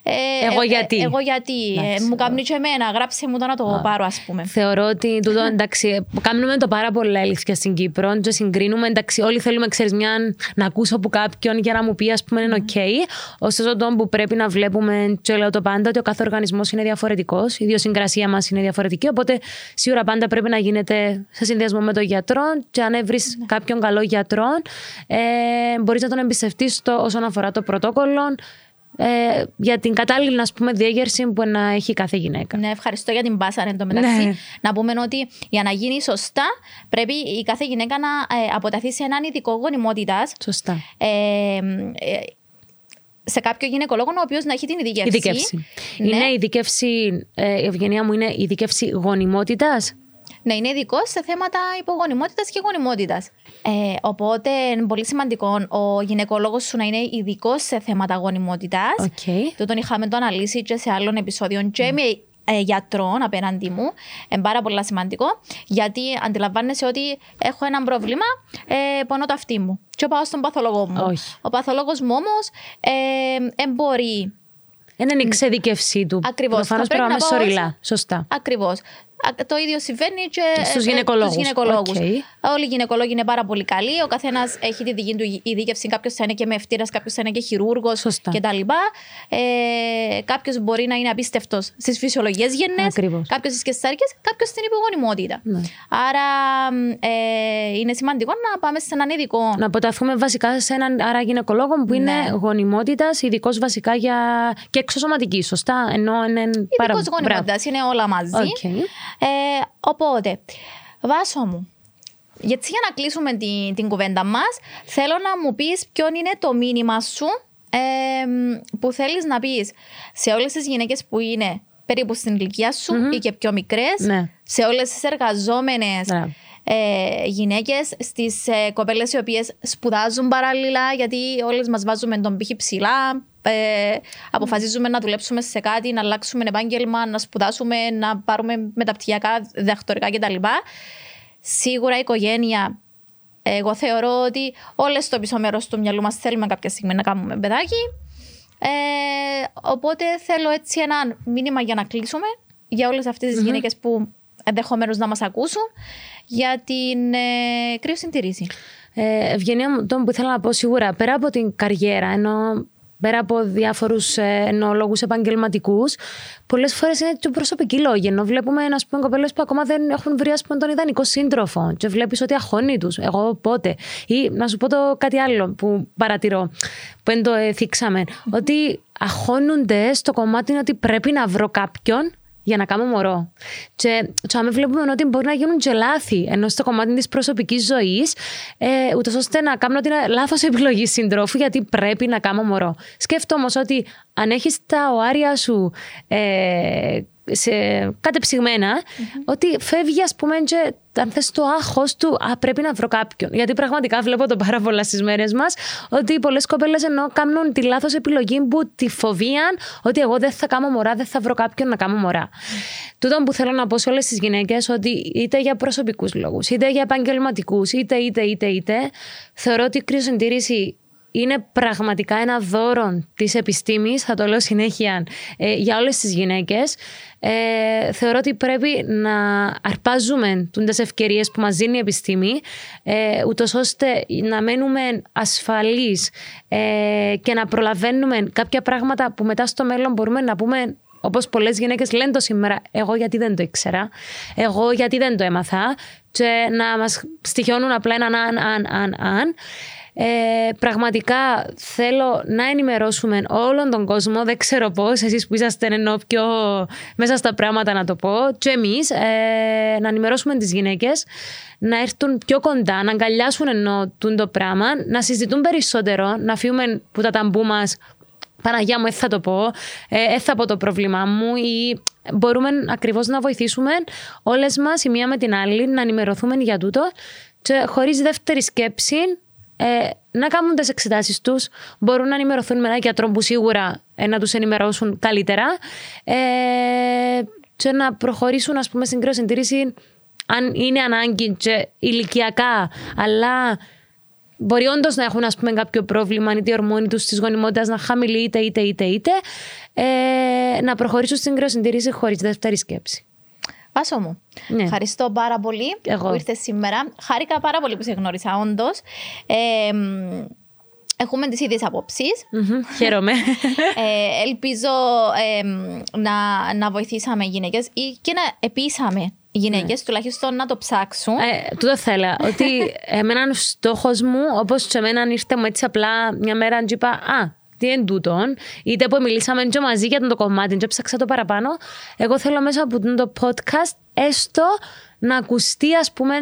Ε, εγώ ε, γιατί; εγώ γιατί; Ε, μου κάνει και εμένα, γράψε μου το να το πάρω, ας πούμε. Θεωρώ ότι τούτο εντάξει, κάνουμε το πάρα πολλά αλήθεια στην Κύπρο και συγκρίνουμε. Εντάξει, όλοι θέλουμε, ξέρεις, μια να ακούσω από κάποιον για να μου πει, ας πούμε, είναι οκ. Ωστόσο, το που πρέπει να βλέπουμε, και λέω το πάντα, ότι ο κάθε οργανισμός είναι διαφορετικός. Η ιδιοσυγκρασία μας είναι διαφορετική. Οπότε, σίγουρα πάντα πρέπει να γίνεται σε συνδυασμό με τον γιατρό. Και αν βρει ναι. Κάποιον καλό γιατρό, ε, μπορείς να τον εμπιστευτείς όσον αφορά το πρωτόκολλο ε, για την κατάλληλη ας πούμε, διέγερση που να έχει κάθε γυναίκα. Ναι, ευχαριστώ για την πάσα εν τω μεταξύ. Ναι. Να πούμε ότι για να γίνει σωστά πρέπει η κάθε γυναίκα να ε, αποταθεί σε έναν ειδικό γονιμότητας. Σωστά. Ε, ε, σε κάποιο γυναικολόγο ο οποίος να έχει την ειδικεύση. ειδικεύση. Ναι. Είναι ειδικεύση, ε, η ευγενία μου είναι ειδικεύση γονιμότητας; Να είναι ειδικό σε θέματα υπογονιμότητας και γονιμότητας. Ε, οπότε είναι πολύ σημαντικό ο γυναικολόγο σου να είναι ειδικό σε θέματα γονιμότητας. Okay. Το τον είχαμε το αναλύσει και σε άλλων επεισόδιων και με ε, γιατρών απέναντι μου. Είναι πάρα πολύ σημαντικό. Γιατί αντιλαμβάνεσαι ότι έχω ένα πρόβλημα, ε, πονώ το αυτί μου. Και πάω στον παθολόγο μου. Όχι. Ο παθολόγος μου όμως ε, μπορεί. Δεν είναι η εξειδίκευσή του. Ακριβώς. Προφανώς Θα πρέπει πρέπει να να πάμε πάω σε ωριλά. Σωστά. Ακριβώς. Το ίδιο συμβαίνει και Στους ε, γυναικολόγους. στους γυναικολόγους. Οκ. Όλοι οι γυναικολόγοι είναι πάρα πολύ καλοί. Ο καθένας έχει τη δική του ειδίκευση. Κάποιος θα είναι και μαιευτήρας, κάποιος θα είναι και χειρουργός Σωστά. κτλ. Ε, κάποιος μπορεί να είναι απίστευτος στις φυσιολογικές γέννες. Ακριβώς. Κάποιος στις καισαρικές, κάποιος στην υπογονιμότητα. Ναι. Άρα ε, είναι σημαντικό να πάμε σε έναν ειδικό. Να αποταθούμε βασικά σε έναν άρα γυναικολόγο που είναι Ναι. γονιμότητας, ειδικός βασικά για. και εξωσωματική, σωστά; Ενώ είναι. πάρα- Ειδικό γονιμότητας. Είναι όλα μαζί. Οκ. Ε, οπότε, Βάσω μου. Γιατί για να κλείσουμε την, την κουβέντα μας, θέλω να μου πεις ποιο είναι το μήνυμα σου ε, που θέλεις να πεις σε όλες τις γυναίκες που είναι περίπου στην ηλικία σου ή και πιο μικρές, Ναι. σε όλες τις εργαζόμενες Μπράβο. ε, γυναίκες, στις ε, κοπέλες οι οποίες σπουδάζουν παράλληλα, γιατί όλες μας βάζουμε τον πήχη ψηλά. Ε, αποφασίζουμε να δουλέψουμε σε κάτι, να αλλάξουμε επάγγελμα, να σπουδάσουμε, να πάρουμε μεταπτυχιακά, διδακτορικά κτλ. Σίγουρα η οικογένεια, εγώ θεωρώ ότι όλες στο πίσω μέρος του μυαλού μας θέλουμε κάποια στιγμή να κάνουμε παιδάκι. Ε, οπότε θέλω έτσι ένα μήνυμα για να κλείσουμε για όλες αυτές τις γυναίκες που ενδεχομένως να μας ακούσουν για την ε, κρύοσυντηρήση. Ε, Ευγενία μου, το που ήθελα να πω σίγουρα, πέρα από την καριέρα, ενώ πέρα από διάφορους ε, λόγου επαγγελματικούς, πολλές φορές είναι και προσωπικοί λόγοι. Ενώ βλέπουμε ας πούμε, κοπέλες που ακόμα δεν έχουν βρει ας πούμε, τον ιδανικό σύντροφο, και βλέπεις ότι αχώνει τους. Εγώ πότε. Ή να σου πω το κάτι άλλο που παρατηρώ, που δεν το ε, θίξαμε, ότι αχώνονται στο κομμάτι ότι πρέπει να βρω κάποιον για να κάνω μωρό. Και τσάμε βλέπουμε ότι μπορεί να γίνουν και λάθη ενώ στο κομμάτι της προσωπικής ζωής, ε, ούτως ώστε να κάνω ότι είναι λάθος επιλογή συντρόφου, γιατί πρέπει να κάνω μωρό. Σκέφτομαι όμως ότι αν έχεις τα οάρια σου ε, σε κατεψυγμένα, ότι φεύγει, ας πούμε, και αν θες το άγχος του, α, πρέπει να βρω κάποιον. Γιατί πραγματικά βλέπω το πάρα πολλά στις μέρες μας, ότι πολλές κοπέλες ενώ κάνουν τη λάθος επιλογή που τη φοβίαν ότι εγώ δεν θα κάνω μωρά, δεν θα βρω κάποιον να κάνω μωρά. Τούτο που θέλω να πω σε όλες τις γυναίκες, ότι είτε για προσωπικούς λόγους, είτε για επαγγελματικούς, είτε, είτε, είτε, είτε, θεωρώ ότι η κρυοσυντήρηση είναι πραγματικά ένα δώρο της επιστήμης, θα το λέω συνέχεια, ε, για όλες τις γυναίκες. Ε, θεωρώ ότι πρέπει να αρπάζουμε τις ευκαιρίες που μας δίνει η επιστήμη, ε, ούτως ώστε να μένουμε ασφαλείς ε, και να προλαβαίνουμε κάποια πράγματα που μετά στο μέλλον μπορούμε να πούμε Όπως πολλές γυναίκες λένε το σήμερα, εγώ γιατί δεν το ήξερα, εγώ γιατί δεν το έμαθα, και να μας στοιχιώνουν απλά έναν αν, αν, αν, αν. Ε, πραγματικά θέλω να ενημερώσουμε όλον τον κόσμο. Δεν ξέρω πώς, εσείς που είσαστε ενώ πιο μέσα στα πράγματα να το πω, και εμείς, ε, να ενημερώσουμε τις γυναίκες να έρθουν πιο κοντά, να αγκαλιάσουν ενώ το πράγμα, να συζητούν περισσότερο, να φύγουμε που τα ταμπού μας Παναγιά μου, δεν θα το πω, δεν θα πω το πρόβλημά μου ή μπορούμε ακριβώς να βοηθήσουμε όλες μας η μία με την άλλη να ενημερωθούμε για τούτο και χωρίς δεύτερη σκέψη ε, να κάνουν τις εξετάσεις τους, μπορούν να ενημερωθούν με ένα γιατρό που σίγουρα ε, να τους ενημερώσουν καλύτερα. Ε, και να προχωρήσουν ας πούμε στην κρυοσυντήρηση αν είναι ανάγκη και ηλικιακά, αλλά Μπορεί όντως να έχουν ας πούμε, κάποιο πρόβλημα, είτε η ορμόνη τους της γονιμότητας να χαμηλεί, είτε, είτε, είτε, είτε ε, να προχωρήσουν στην κρυοσυντήρηση χωρίς δεύτερη σκέψη. Πάσο μου. Ναι. Ευχαριστώ πάρα πολύ Εγώ. που ήρθες σήμερα. Χάρηκα πάρα πολύ που σε γνώρισα, όντως. Ε, μ, έχουμε τις ίδιες απόψεις. Μμμ, Χαίρομαι. ε, ελπίζω ε, μ, να, να βοηθήσαμε γυναίκες ή και να επίσαμε γυναίκες, τουλάχιστον να το ψάξουν. Ε, τούτο θέλω. Ότι εμένα ο στόχος μου, όπως και εμένα ήρθε μου έτσι απλά μια μέρα και είπα Α, τι είναι τούτον, είτε που μιλήσαμε και μαζί για το κομμάτι, και ψάξα το παραπάνω. Εγώ θέλω μέσα από το podcast έστω να ακουστεί, ας πούμε,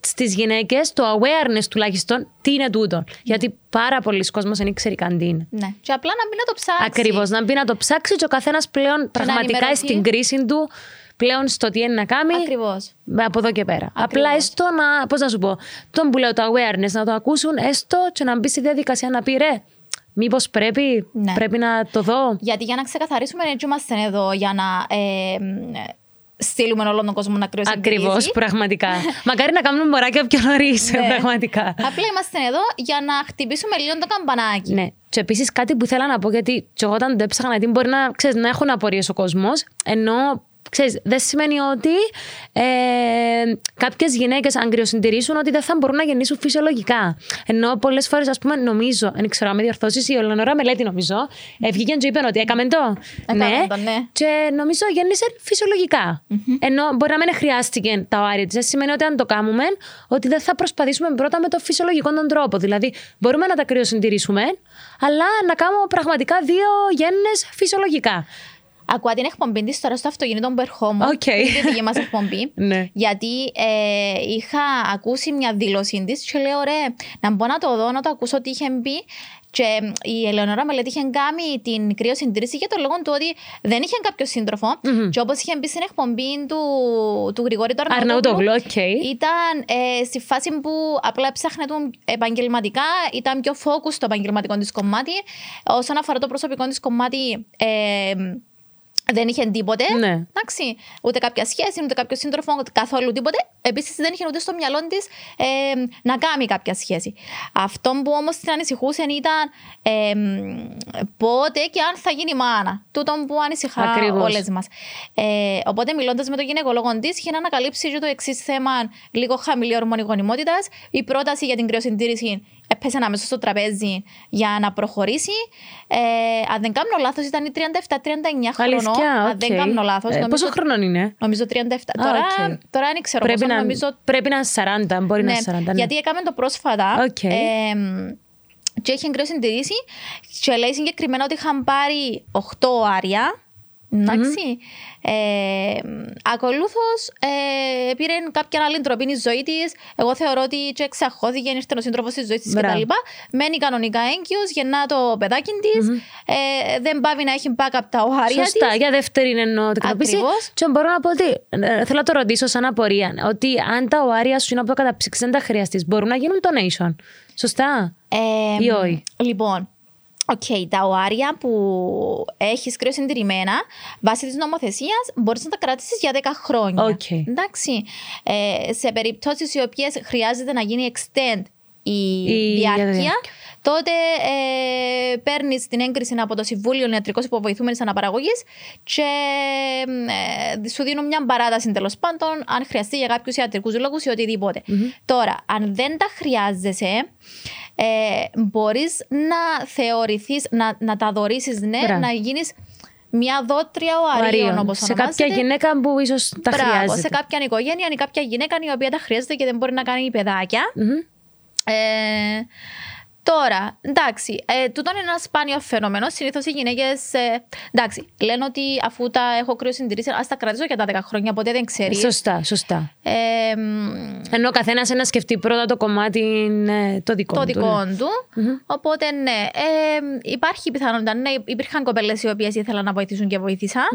στις γυναίκες το awareness τουλάχιστον τι είναι τούτο. Γιατί πάρα πολλοί κόσμοι δεν ξέρει καν τι είναι. Ναι. Και απλά να μπει να το ψάξει. Ακριβώς, να μπει να το ψάξει και ο καθένας πλέον πραγματικά ενημερωθεί. στην κρίση του πλέον στο τι είναι να κάνει. Ακριβώς. Από εδώ και πέρα. Απλά έστω να, πώς να σου πω, τον που λέω το awareness να το ακούσουν, έστω και να μπει στη διαδικασία να πει ρε, Μήπως πρέπει, Ναι. πρέπει να το δω; Γιατί για να ξεκαθαρίσουμε, έτσι είμαστε εδώ για να ε, μ, στείλουμε όλον τον κόσμο να κρυοσυντηρήσει. Ακριβώς, πραγματικά. Μακάρι να κάνουμε μωράκια πιο νωρίς, Ναι. πραγματικά. Απλά είμαστε εδώ για να χτυπήσουμε λίγο το καμπανάκι. Ναι. Και επίσης κάτι που ήθελα να πω, γιατί και εγώ όταν το έψαχνα, γιατί μπορεί να, ξέρεις, να έχουν απορίες ο κόσμος, ενώ ξέρεις, δεν σημαίνει ότι ε, κάποιες γυναίκες, αν κρυοσυντηρήσουν, ότι δεν θα μπορούν να γεννήσουν φυσιολογικά. Ενώ πολλές φορές, ας πούμε, νομίζω, δεν ξέρω αν με διορθώσεις, η Ελεονώρα Μελέτη, νομίζω, ε, βγήκε και είπε ότι έκαμε το. Έκαμε το, ναι. Και νομίζω γέννησε φυσιολογικά. Ενώ μπορεί να μην χρειάστηκε τα ωάρια της. Δεν σημαίνει ότι αν το κάνουμε, ότι δεν θα προσπαθήσουμε πρώτα με το φυσιολογικό τον τρόπο. Δηλαδή, μπορούμε να τα κρυοσυντηρήσουμε, αλλά να κάνουμε πραγματικά δύο γέννες φυσιολογικά. Ακούω την εκπομπή της τώρα στο αυτοκίνητο που ερχόμουν. Οκ. Είναι τη δική μας εκπομπή. Ναι. Γιατί ε, είχα ακούσει μια δήλωσή της και λέω: Ρε, να μπω να το δω, να το ακούσω τι είχε πει. Και η Ελεονώρα Μελέτη είχε κάνει την κρυοσυντήρηση για το λόγο του ότι δεν είχε κάποιο σύντροφο. Και όπως είχε μπει στην εκπομπή του, του Γρηγόρη του Αρναούτογλου, οκ. ήταν ε, στη φάση που απλά ψαχνόταν επαγγελματικά, ήταν πιο focus στο επαγγελματικό της κομμάτι. Όσον αφορά το προσωπικό της κομμάτι, ε, δεν είχε τίποτε. Ναι. Εντάξει, ούτε κάποια σχέση, ούτε κάποιο σύντροφο, καθόλου τίποτε. Επίσης δεν είχε ούτε στο μυαλό της ε, να κάνει κάποια σχέση. Αυτό που όμως την ανησυχούσε ήταν ε, πότε και αν θα γίνει μάνα. Τούτο που ανησυχά Ακριβώς. όλες μας. Ε, οπότε, μιλώντας με τον γυναικολόγο της, είχε να ανακαλύψει και το εξής θέμα, λίγο χαμηλή ορμόνη γονιμότητα. Η πρόταση για την κρυοσυντήρηση έπεσε αμέσω στο τραπέζι για να προχωρήσει. Ε, αν δεν κάνω λάθος, ήταν η 37-39 χρονών. Αλήθεια, Αν οκ. δεν κάνω λάθος. Ε, πόσο χρονών είναι; Νομίζω 37. τώρα, οκ. τώρα δεν ξέρω Πρέπει πόσο, να, νομίζω πρέπει να είναι 40, μπορεί να ναι, είναι 40. ναι. γιατί έκαμε το πρόσφατα. Οκ. εμ, και έχει κρυοσυντηρήσει και λέει συγκεκριμένα ότι είχαν πάρει 8 ωάρια. Εντάξει. Ε, Ακολούθως ε, πήρε κάποια άλλη τροπή στη ζωή της. Εγώ θεωρώ ότι και εξαχώθηκε, ήρθε ο σύντροφος της ζωής της Μπράβο. κτλ. Μένει κανονικά έγκυος, γεννά το παιδάκι της. Ε, δεν παύει να έχει backup τα ωάρια Σωστά, της. για δεύτερη εννοώ τεκνοποίηση. Ακριβώς. Και μπορώ να πω ότι ε, θέλω να το ρωτήσω σαν απορία. Ότι αν τα ωάρια σου είναι υπό κατάψυξη, δεν τα χρειαστείς, μπορούν να γίνουν donation. Σωστά. Ε, Ή όχι; Λοιπόν, Οκ, τα ωάρια που έχεις κρυοσυντηρημένα βάσει της νομοθεσίας μπορείς να τα κρατήσεις για 10 χρόνια. Οκ. Εντάξει. Ε, σε περιπτώσεις οι οποίες χρειάζεται να γίνει extend η, Η διάρκεια, διάρκεια. Τότε ε, παίρνεις την έγκριση από το Συμβούλιο Ιατρικός Υποβοηθούμενης Αναπαραγωγής και ε, σου δίνουν μια παράταση τέλος πάντων, αν χρειαστεί για κάποιους ιατρικούς λόγους ή οτιδήποτε. Τώρα, αν δεν τα χρειάζεσαι, ε, μπορείς να θεωρηθείς, να, να τα δωρήσει, ναι, Μπράβο. να γίνεις μια δότρια οαρίων, Οαρίων. όπως Σε κάποια γυναίκα που ίσως τα Μπράβο, χρειάζεται. σε κάποια οικογένεια ή κάποια γυναίκα η οποία τα χρειάζεται και δεν μπορεί να κάνει παιδάκια. Μμμ. Ε, τώρα, εντάξει, ε, τούτο είναι ένα σπάνιο φαινόμενο. Συνήθως οι γυναίκες. εντάξει, λένε ότι αφού τα έχω κρυοσυντηρήσει, ας τα κρατήσω για τα 10 χρόνια, ποτέ δεν ξέρει. Σωστά, σωστά. Ε, μ, Ενώ ο καθένας να σκεφτεί πρώτα το κομμάτι ε, το δικό το του. δικό ναι. του. Οπότε, ναι, ε, υπάρχει πιθανότητα. Ναι, υπήρχαν κοπέλες οι οποίες ήθελαν να βοηθήσουν και βοήθησαν.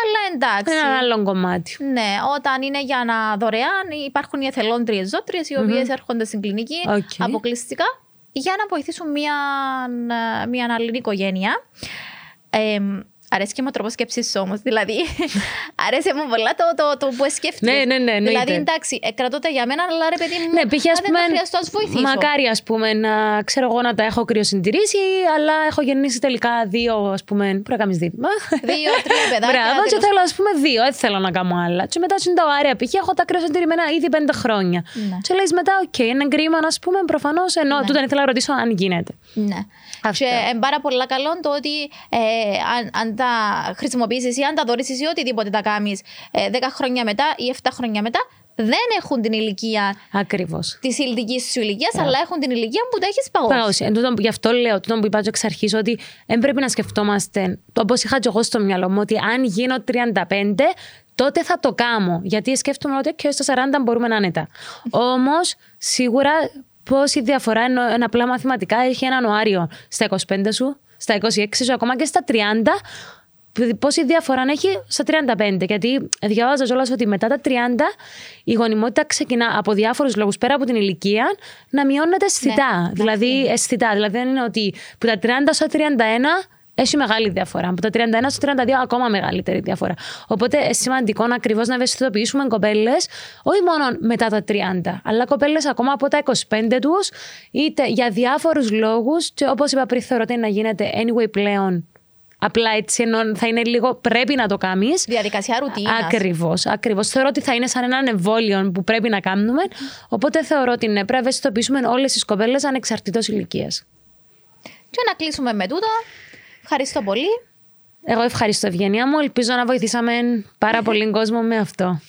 Αλλά εντάξει. Ένα άλλο κομμάτι. Ναι, όταν είναι για να δωρεά, υπάρχουν οι εθελόντριες δότριες οι οποίες έρχονται στην κλινική Οκ. αποκλειστικά για να βοηθήσουν μια, μια άλλη οικογένεια. Ε, αρέσει και μου ο τρόπος σκέψης όμως. Δηλαδή, αρέσει μου πολλά το, το, το που σκέφτεσαι. Ναι, ναι, ναι, εννοείται. Δηλαδή, εντάξει, ε, κρατώ τα για μένα, αλλά ρε παιδί μου, Ναι, π.χ. αν ας δεν πούμε. τα χρειαστώ, ας βοηθήσω. Μακάρι, ας πούμε, να ξέρω εγώ να τα έχω κρυοσυντηρήσει, αλλά έχω γεννήσει τελικά δύο, ας πούμε. Πρέπει να κάνεις δίπλα. Δύο, τρία παιδάκια, Μπράβο, και τέλος- θέλω, ας πούμε, δύο. Δεν θέλω να κάνω άλλα. Και μετά είναι τα ωραία. Π.χ. έχω τα κρυοσυντηρημένα ήδη πέντε χρόνια. Ναι. Και λες μετά, οκ, είναι κρίμα, ας πούμε, προφανώς. Ενώ Ναι. τούτο ήθελα να ρωτήσω αν γίνεται. Ναι. Αυτά. Και είναι πάρα πολύ καλό το ότι ε, αν, αν τα χρησιμοποιήσεις ή αν τα δωρήσει ή οτιδήποτε τα κάνεις ε, 10 χρόνια μετά ή 7 χρόνια μετά, δεν έχουν την ηλικία Ακριβώς. της ηλικίας σου ηλικίας, αλλά έχουν την ηλικία που τα έχεις παγώσει. Παγώσει. Εν τούτον- γι' αυτό λέω, τούτο που είπα και εξ αρχής, ότι δεν πρέπει να σκεφτόμαστε, όπως είχα και εγώ στο μυαλό μου, ότι αν γίνω 35, τότε θα το κάνω. Γιατί σκέφτομαι ότι και στα 40 μπορούμε να είναι τα. Όμως, σίγουρα πόση διαφορά ενώ ένα απλά μαθηματικά έχει έναν Ιανουάριο στα 25 σου, στα 26 σου, ακόμα και στα 30. πόση διαφορά έχει στα 35. Γιατί διαβάζα κιόλας ότι μετά τα 30 η γονιμότητα ξεκινά από διάφορους λόγους πέρα από την ηλικία να μειώνεται αισθητά. Ναι, δηλαδή, αισθητά. Δηλαδή, δεν είναι ότι που τα 30 στα 31 έχει μεγάλη διαφορά. Από τα 31 στο 32 ακόμα μεγαλύτερη διαφορά. Οπότε είναι σημαντικό να ακριβώς να ευαισθητοποιήσουμε κοπέλες, όχι μόνο μετά τα 30, αλλά κοπέλες ακόμα από τα 25 τους, είτε για διάφορους λόγους. Και όπως είπα πριν, θεωρώ ότι να γίνεται anyway πλέον Απλά έτσι ενώ θα είναι λίγο πρέπει να το κάνεις. Διαδικασία ρουτίνας. Ακριβώς. Ακριβώς. Θεωρώ ότι θα είναι σαν έναν εμβόλιο που πρέπει να κάνουμε. Οπότε θεωρώ ότι ναι, πρέπει να ευαισθητοποιήσουμε όλες τις κοπέλες ανεξαρτήτως ηλικίας. Και να κλείσουμε με τούτο. Ευχαριστώ πολύ. Εγώ ευχαριστώ, Ευγενία μου. Ελπίζω να βοηθήσαμε πάρα πολύ κόσμο με αυτό.